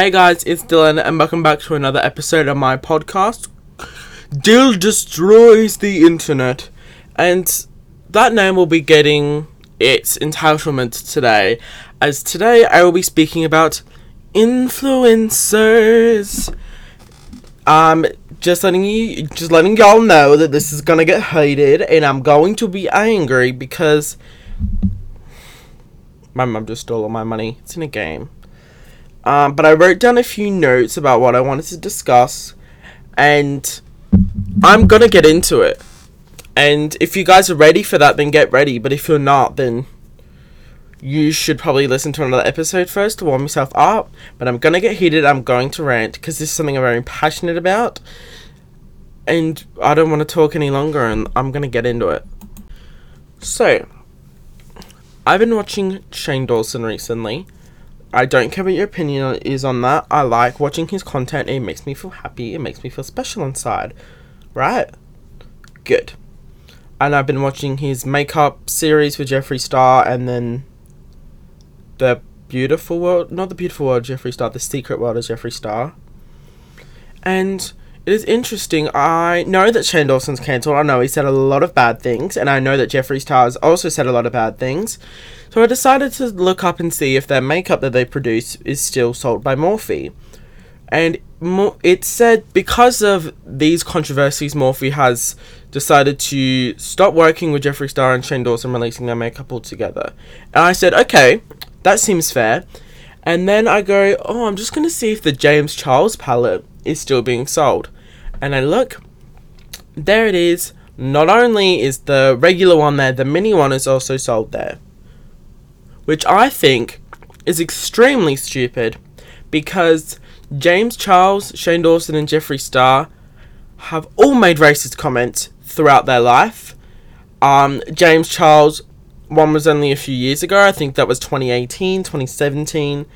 Hey guys, it's Dylan, and welcome back to another episode of my podcast. Dill destroys the internet, and that name will be getting its entitlement today, as today I will be speaking about influencers. Um, just letting you, just letting y'all know that this is gonna get hated, and I'm going to be angry because my mum just stole all my money. It's in a game. Um, but I wrote down a few notes about what I wanted to discuss, and I'm gonna get into it. And if you guys are ready for that, then get ready. But if you're not, then you should probably listen to another episode first to warm yourself up. But I'm gonna get heated. I'm going to rant because this is something I'm very passionate about, and I don't want to talk any longer. And I'm gonna get into it. So, I've been watching Shane Dawson recently I don't care what your opinion is on that. I like watching his content. It makes me feel happy. It makes me feel special inside. Right? Good. And I've been watching his makeup series with Jeffree Star and then the beautiful world not the beautiful world Jeffree Star, the secret world of Jeffree Star. And it is interesting. I know that Shane Dawson's cancelled. I know he said a lot of bad things, and I know that Jeffree Star has also said a lot of bad things. So I decided to look up and see if their makeup that they produce is still sold by Morphe. And it said because of these controversies, Morphe has decided to stop working with Jeffree Star and Shane Dawson releasing their makeup altogether. And I said, okay, that seems fair. And then I go, oh, I'm just going to see if the James Charles palette is still being sold and I look, there it is. Not only is the regular one there, the mini one is also sold there. Which I think is extremely stupid because James Charles, Shane Dawson, and Jeffree Star have all made racist comments throughout their life. Um, James Charles, one was only a few years ago. I think that was 2018, 2017.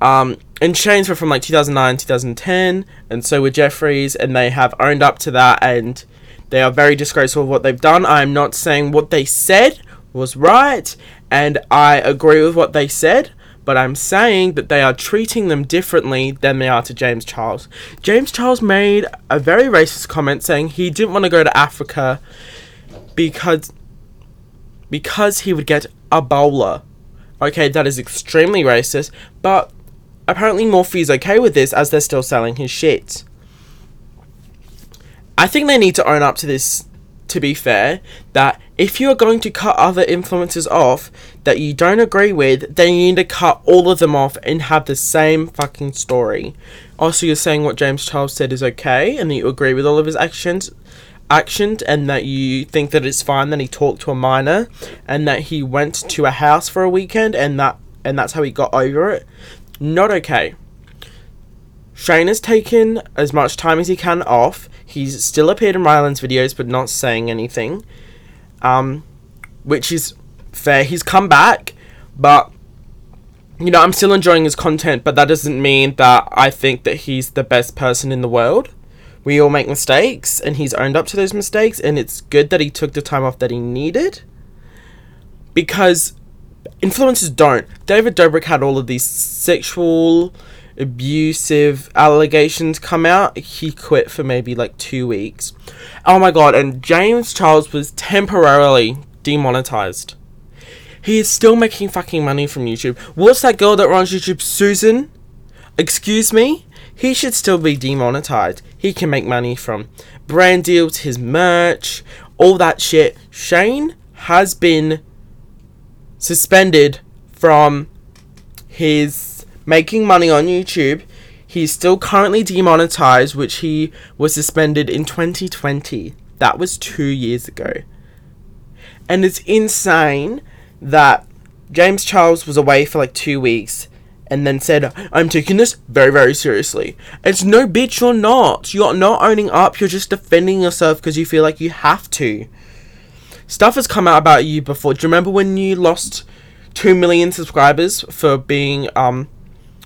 Um, and Shane's were from like 2009, 2010, and so were Jeffree's, and they have owned up to that, and they are very disgraceful of what they've done. I am not saying what they said was right, and I agree with what they said, but I'm saying that they are treating them differently than they are to James Charles. James Charles made a very racist comment saying he didn't want to go to Africa because because he would get Ebola. Okay, that is extremely racist, but apparently Morphe's okay with this as they're still selling his shit. I think they need to own up to this, to be fair, that if you are going to cut other influencers off that you don't agree with, then you need to cut all of them off and have the same fucking story. Also, you're saying what James Charles said is okay and that you agree with all of his actions actions and that you think that it's fine that he talked to a minor and that he went to a house for a weekend and that and that's how he got over it not okay. Shane has taken as much time as he can off. He's still appeared in Ryland's videos, but not saying anything. Um, which is fair. He's come back, but you know, I'm still enjoying his content, but that doesn't mean that I think that he's the best person in the world. We all make mistakes, and he's owned up to those mistakes, and it's good that he took the time off that he needed. Because influencers don't. David Dobrik had all of these sexual abusive allegations come out. He quit for maybe like two weeks. Oh my god, and James Charles was temporarily demonetized. He is still making fucking money from YouTube. What's that girl that runs YouTube? Susan? Excuse me? He should still be demonetized. He can make money from brand deals, his merch, all that shit. Shane has been suspended from his making money on YouTube. He's still currently demonetized, which he was suspended in 2020. That was two years ago. And it's insane that James Charles was away for like two weeks and then said, I'm taking this very, very seriously. It's no bitch, you're not. You're not owning up, you're just defending yourself because you feel like you have to. Stuff has come out about you before. Do you remember when you lost 2 million subscribers for being, um,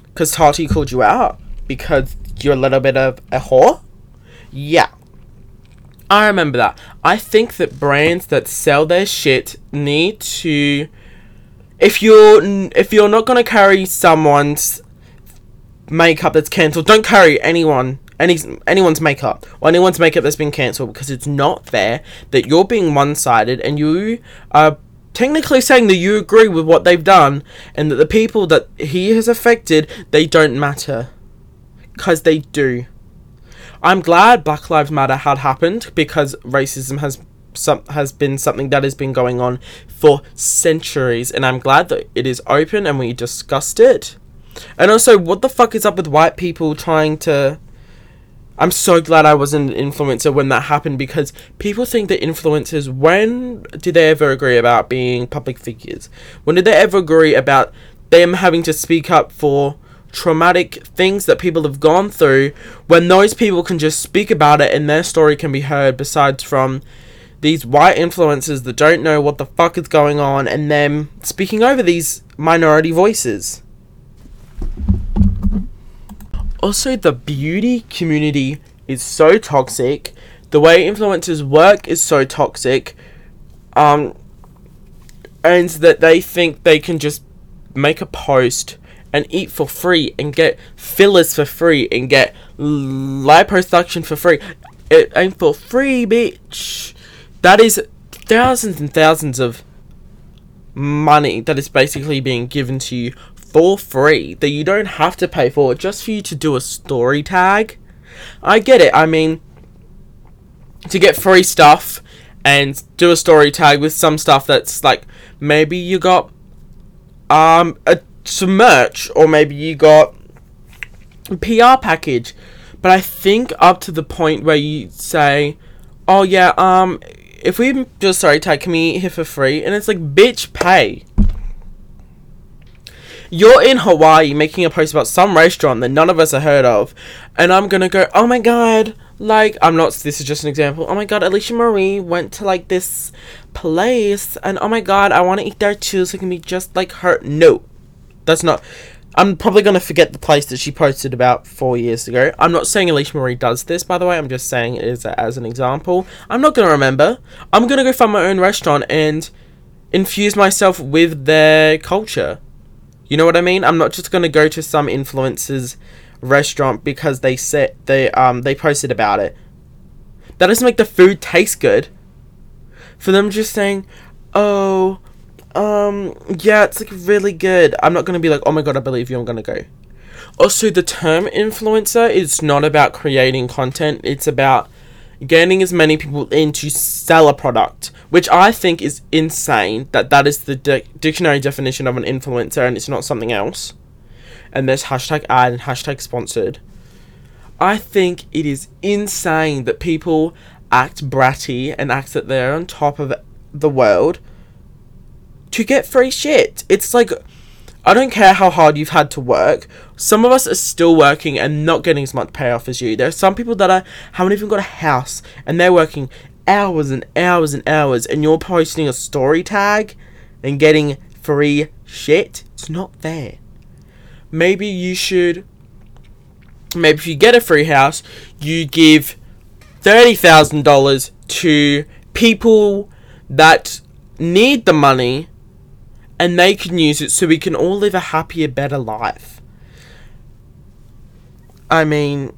because Tati called you out because you're a little bit of a whore? Yeah. I remember that. I think that brands that sell their shit need to if you're if you're not going to carry someone's makeup that's cancelled. Don't carry anyone any anyone's makeup. Or anyone's makeup that's been cancelled because it's not fair that you're being one-sided and you are technically saying that you agree with what they've done and that the people that he has affected they don't matter. Because they do. I'm glad black lives matter had happened because racism has some has been something that has been going on for centuries and i'm glad that it is open and we discussed it. And also what the fuck is up with white people trying to I'm so glad I wasn't an influencer when that happened because people think that influencers, when did they ever agree about being public figures? When did they ever agree about them having to speak up for traumatic things that people have gone through when those people can just speak about it and their story can be heard besides from these white influencers that don't know what the fuck is going on and them speaking over these minority voices? Also the beauty community is so toxic. The way influencers work is so toxic. Um, and that they think they can just make a post and eat for free and get fillers for free and get liposuction for free. It ain't for free, bitch. That is thousands and thousands of money that is basically being given to you for free that you don't have to pay for just for you to do a story tag. I get it. I mean, to get free stuff and do a story tag with some stuff that's like maybe you got um a, some merch or maybe you got a PR package. But I think up to the point where you say, "Oh yeah, um, if we do a story tag, can we for free?" And it's like, "Bitch, pay." You're in Hawaii making a post about some restaurant that none of us have heard of, and I'm gonna go, oh my god, like I'm not. This is just an example. Oh my god, Alicia Marie went to like this place, and oh my god, I want to eat there too, so it can be just like her. No, that's not. I'm probably gonna forget the place that she posted about four years ago. I'm not saying Alicia Marie does this, by the way. I'm just saying it is as an example. I'm not gonna remember. I'm gonna go find my own restaurant and infuse myself with their culture. You know what I mean? I'm not just gonna go to some influencer's restaurant because they said they um they posted about it. That doesn't make the food taste good. For them just saying, "Oh, um, yeah, it's like really good." I'm not gonna be like, "Oh my god, I believe you. I'm gonna go." Also, the term influencer is not about creating content. It's about getting as many people in to sell a product, which I think is insane that that is the di- dictionary definition of an influencer and it's not something else. And there's hashtag ad and hashtag sponsored. I think it is insane that people act bratty and act that they're on top of the world to get free shit. It's like I don't care how hard you've had to work. Some of us are still working and not getting as much payoff as you. There are some people that are haven't even got a house and they're working hours and hours and hours and you're posting a story tag and getting free shit. It's not fair. Maybe you should maybe if you get a free house, you give $30,000 to people that need the money and they can use it so we can all live a happier, better life. I mean,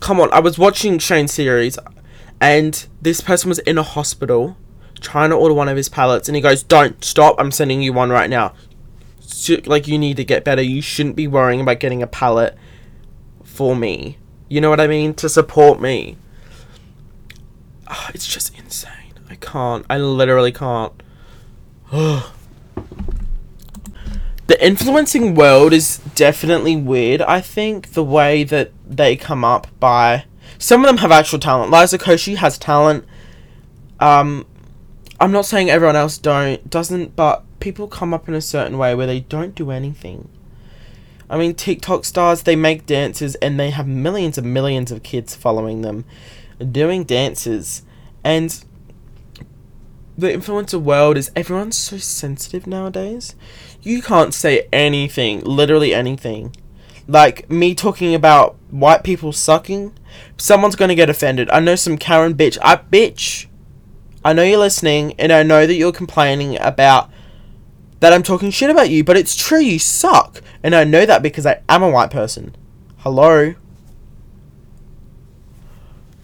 come on, I was watching Shane series and this person was in a hospital trying to order one of his palettes and he goes, Don't stop, I'm sending you one right now. Like, you need to get better. You shouldn't be worrying about getting a palette for me. You know what I mean? To support me. Oh, it's just insane. I can't. I literally can't. Oh. The influencing world is definitely weird. I think the way that they come up by some of them have actual talent. Liza Koshy has talent. Um, I'm not saying everyone else don't doesn't, but people come up in a certain way where they don't do anything. I mean, TikTok stars they make dances and they have millions and millions of kids following them, doing dances, and the influencer world is everyone's so sensitive nowadays. You can't say anything, literally anything. Like me talking about white people sucking, someone's gonna get offended. I know some Karen bitch. I bitch. I know you're listening, and I know that you're complaining about that I'm talking shit about you, but it's true, you suck. And I know that because I am a white person. Hello?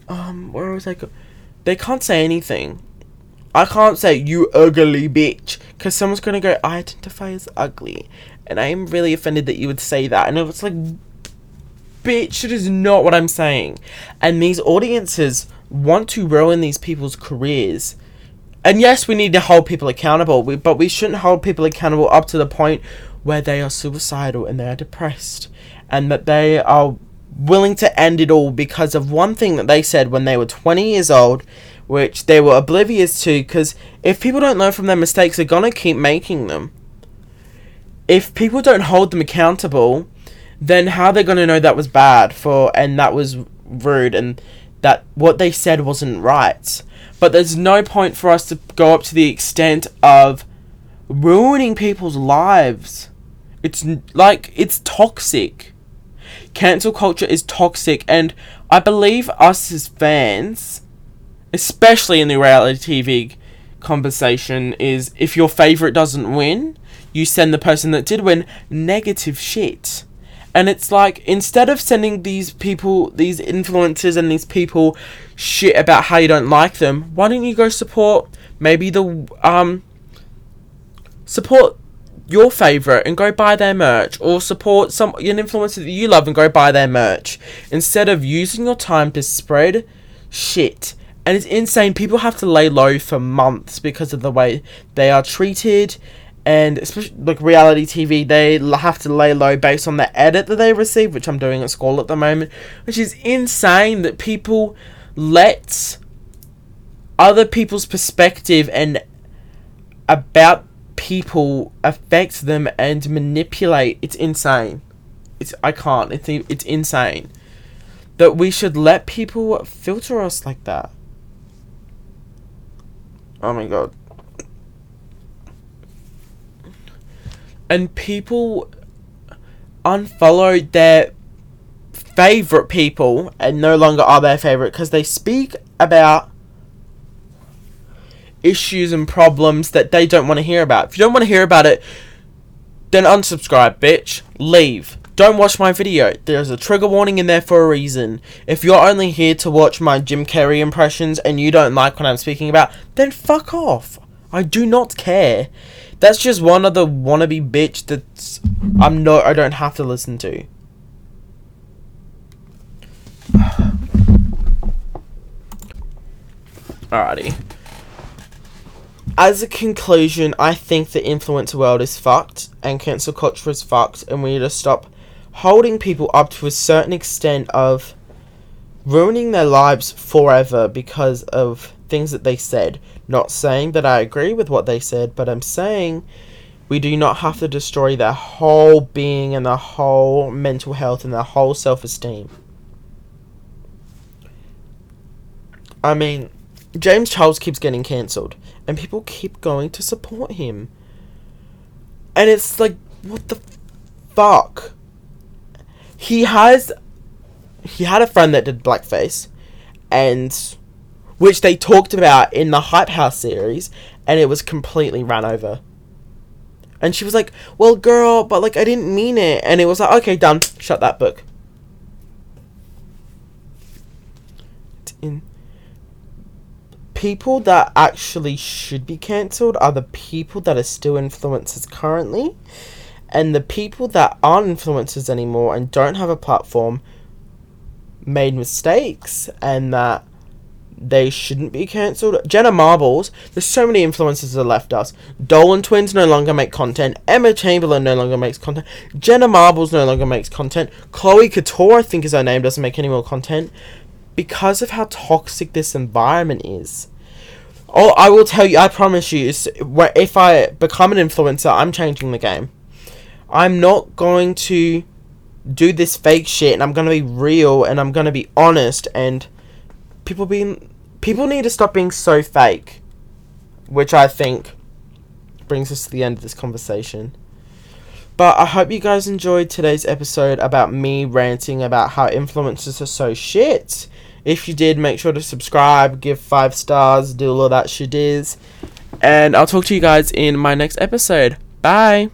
Um, where was I go? They can't say anything. I can't say, you ugly bitch, because someone's gonna go, I identify as ugly. And I am really offended that you would say that. And it's like, bitch, it is not what I'm saying. And these audiences want to ruin these people's careers and yes, we need to hold people accountable, but we shouldn't hold people accountable up to the point where they are suicidal and they are depressed and that they are willing to end it all because of one thing that they said when they were 20 years old, which they were oblivious to. Because if people don't learn from their mistakes, they're to keep making them. If people don't hold them accountable, then how are they to know that was bad for and that was rude and that what they said wasn't right? But there's no point for us to go up to the extent of ruining people's lives. It's like, it's toxic. Cancel culture is toxic, and I believe us as fans, especially in the reality TV conversation, is if your favourite doesn't win, you send the person that did win negative shit. And it's like instead of sending these people, these influencers and these people shit about how you don't like them, why don't you go support maybe the um support your favorite and go buy their merch or support some an influencer that you love and go buy their merch instead of using your time to spread shit and it's insane people have to lay low for months because of the way they are treated and especially like reality TV, they have to lay low based on the edit that they receive, which I'm doing at school at the moment, which is insane that people let other people's perspective and about people affect them and manipulate. It's insane. It's I can't. It's it's insane that we should let people filter us like that. Oh my god. and people unfollowed their favorite people and no longer are their favorite because they speak about issues and problems that they don't want to hear about. If you don't want to hear about it, then unsubscribe, bitch. Leave. Don't watch my video. There's a trigger warning in there for a reason. If you're only here to watch my Jim Carrey impressions and you don't like what I'm speaking about, then fuck off. I do not care. That's just one of the wannabe bitch that's I'm not I don't have to listen to. Alrighty. As a conclusion, I think the influencer world is fucked and cancel culture is fucked and we need to stop holding people up to a certain extent of ruining their lives forever because of things that they said. Not saying that I agree with what they said, but I'm saying we do not have to destroy their whole being and their whole mental health and their whole self esteem. I mean, James Charles keeps getting cancelled, and people keep going to support him. And it's like, what the fuck? He has. He had a friend that did blackface, and which they talked about in the Hype House series, and it was completely ran over. And she was like, "Well, girl, but like I didn't mean it," and it was like, "Okay, done. Shut that book." In people that actually should be cancelled are the people that are still influencers currently, and the people that aren't influencers anymore and don't have a platform made mistakes and that they shouldn't be cancelled. Jenna Marbles, there's so many influencers that left us. Dolan Twins no longer make content. Emma Chamberlain no longer makes content. Jenna Marbles no longer makes content. Chloe Couture, I think is her name, doesn't make any more content because of how toxic this environment is. Oh, I will tell you, I promise you, if I become an influencer, I'm changing the game. I'm not going to do this fake shit and I'm going to be real and I'm going to be honest and people being people need to stop being so fake, which I think brings us to the end of this conversation. But I hope you guys enjoyed today's episode about me ranting about how influencers are so shit. If you did, make sure to subscribe, give five stars, do all that shit is. And I'll talk to you guys in my next episode. Bye.